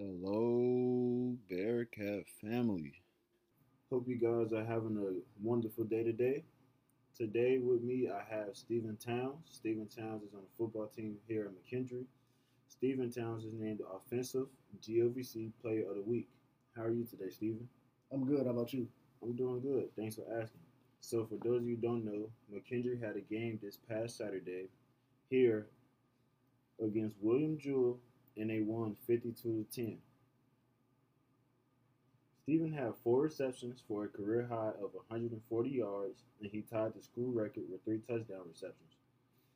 Hello, Bearcat family. Hope you guys are having a wonderful day today. Today with me, I have Stephen Towns. Stephen Towns is on the football team here at McKendree. Stephen Towns is named Offensive GLVC Player of the Week. How are you today, Stephen? I'm good. How about you? I'm doing good. Thanks for asking. So, for those of you who don't know, McKendree had a game this past Saturday here against William Jewell, and they won 52 to 10. Stephen had four receptions for a career high of 140 yards, and he tied the school record with three touchdown receptions.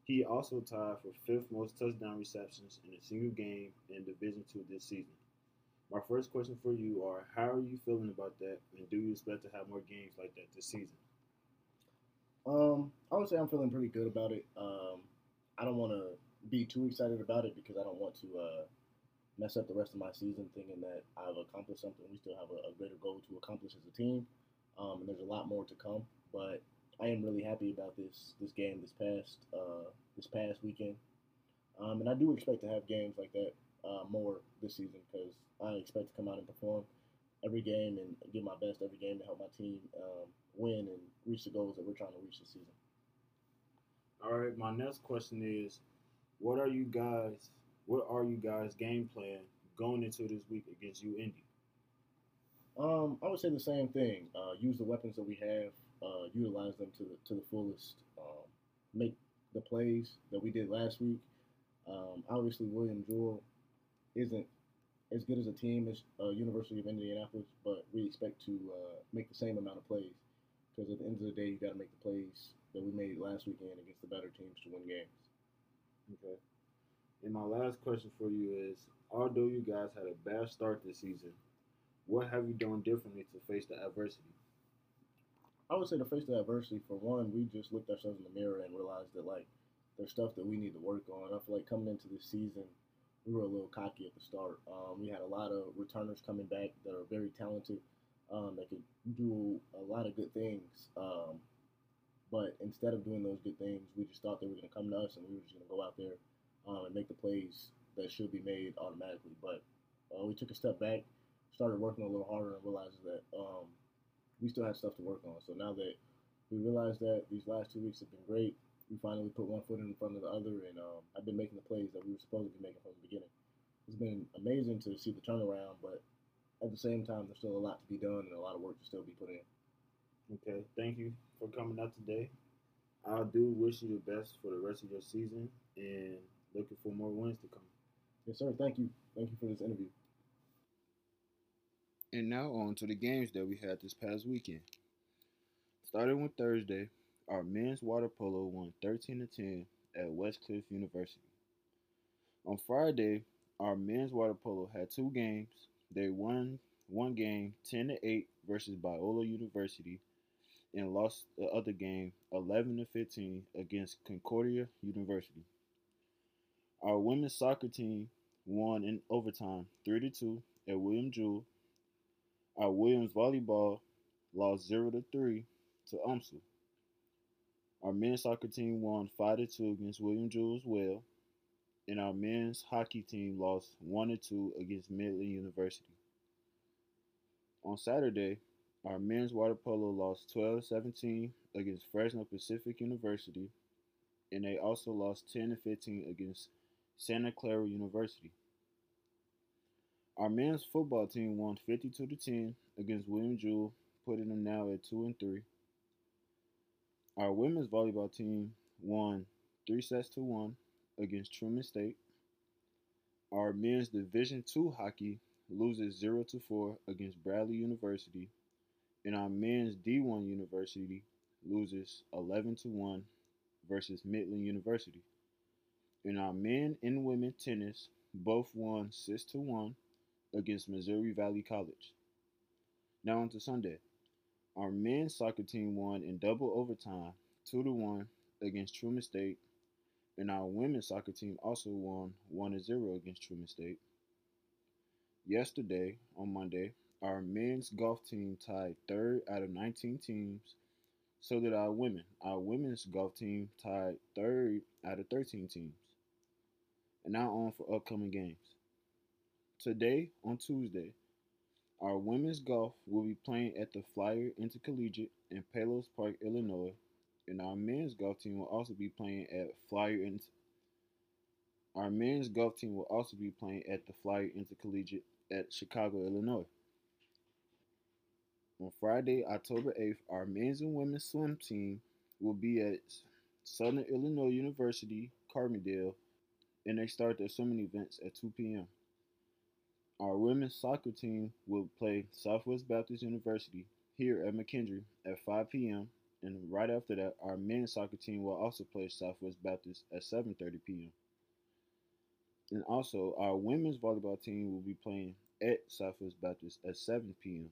He also tied for fifth most touchdown receptions in a single game in Division Two this season. My first question for you are: How are you feeling about that, and do you expect to have more games like that this season? Um, I would say I'm feeling pretty good about it. Um, I don't want to be too excited about it because I don't want to uh, mess up the rest of my season thinking that I've accomplished something. We still have a, a greater goal to accomplish as a team, um, and there's a lot more to come. But I am really happy about this this game this past uh, this past weekend, um, and I do expect to have games like that uh, more this season because I expect to come out and perform every game and give my best every game to help my team um, win and reach the goals that we're trying to reach this season. All right, my next question is, what are you guys? What are you guys' game plan going into this week against UIndy? Um, I would say the same thing. Uh, use the weapons that we have, uh, utilize them to the to the fullest. Um, make the plays that we did last week. Um, obviously, William Jewell isn't as good as a team as uh, University of Indianapolis, but we expect to uh, make the same amount of plays because at the end of the day, you got to make the plays that we made last weekend against the better teams to win games. Okay. And my last question for you is: Although you guys had a bad start this season, what have you done differently to face the adversity? I would say to face the adversity, for one, we just looked ourselves in the mirror and realized that like there's stuff that we need to work on. I feel like coming into this season, we were a little cocky at the start. Um, we had a lot of returners coming back that are very talented, um, that could do a lot of good things. Um, but instead of doing those good things, we just thought they were going to come to us and we were just going to go out there um, and make the plays that should be made automatically. But uh, we took a step back, started working a little harder, and realized that um, we still had stuff to work on. So now that we realized that these last two weeks have been great, we finally put one foot in front of the other, and um, I've been making the plays that we were supposed to be making from the beginning. It's been amazing to see the turnaround, but at the same time, there's still a lot to be done and a lot of work to still be put in. Okay, thank you for coming out today. I do wish you the best for the rest of your season and looking for more wins to come. Yes, sir. Thank you. Thank you for this interview. And now on to the games that we had this past weekend. Starting with Thursday, our men's water polo won 13 to 10 at Westcliff University. On Friday, our men's water polo had two games. They won one game 10 to 8 versus Biola University and lost the other game 11 to 15 against Concordia University. Our women's soccer team won in overtime 3 to 2 at William Jewell. Our Williams volleyball lost 0 to 3 to UMSL. Our men's soccer team won 5 to 2 against William Jewell as well. And our men's hockey team lost 1 to 2 against Midland University. On Saturday, our men's water polo lost 12 17 against Fresno Pacific University, and they also lost 10 to 15 against Santa Clara University. Our men's football team won 52 to 10 against William Jewell, putting them now at 2 and 3. Our women's volleyball team won 3 sets to 1 against Truman State. Our men's Division II hockey loses 0 to 4 against Bradley University, and our men's D1 University loses 11 to 1 versus Midland University. And our men and women tennis both won 6 to 1 against Missouri Valley College. Now on to Sunday. Our men's soccer team won in double overtime 2 to 1 against Truman State, and our women's soccer team also won 1 to 0 against Truman State. Yesterday, on Monday, our men's golf team tied third out of 19 teams. So did our women. Our women's golf team tied third out of 13 teams. And now on for upcoming games. Today, on Tuesday, our women's golf will be playing at the Flyer Intercollegiate in Palos Park, Illinois, and our men's golf team will also be playing at Flyer Inter- Our men's golf team will also be playing at the Flyer Intercollegiate at Chicago, Illinois. On Friday, October 8th, our men's and women's swim team will be at Southern Illinois University, Carbondale, and they start their swimming events at 2 p.m. Our women's soccer team will play Southwest Baptist University here at McKendree at 5 p.m. And right after that, our men's soccer team will also play Southwest Baptist at 7:30 p.m. And also, our women's volleyball team will be playing at Southwest Baptist at 7 p.m.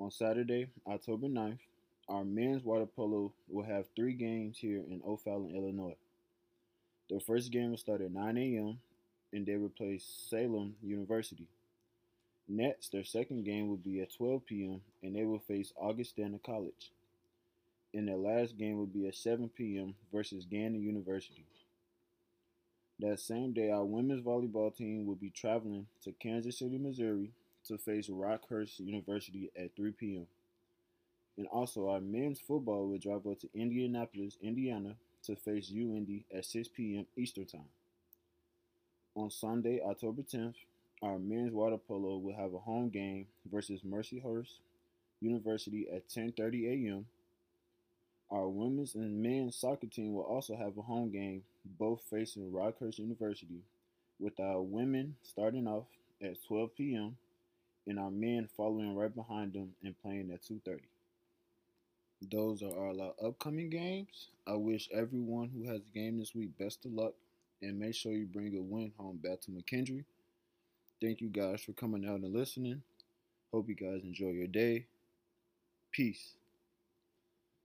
On Saturday, October 9th, our men's water polo will have three games here in O'Fallon, Illinois. Their first game will start at 9 a.m. and they will play Salem University. Next, their second game will be at 12 p.m. and they will face Augustana College. And their last game will be at 7 p.m. versus Gannon University. That same day, our women's volleyball team will be traveling to Kansas City, Missouri to face Rockhurst University at 3 p.m. And also, our men's football will drive up to Indianapolis, Indiana to face UIndy at 6 p.m. Eastern Time. On Sunday, October 10th, our men's water polo will have a home game versus Mercyhurst University at 10:30 a.m. Our women's and men's soccer team will also have a home game, both facing Rockhurst University, with our women starting off at 12 p.m. and our men following right behind them and playing at 2:30. Those are all our upcoming games. I wish everyone who has a game this week best of luck and make sure you bring a win home back to McKendree. Thank you guys for coming out and listening. Hope you guys enjoy your day. Peace.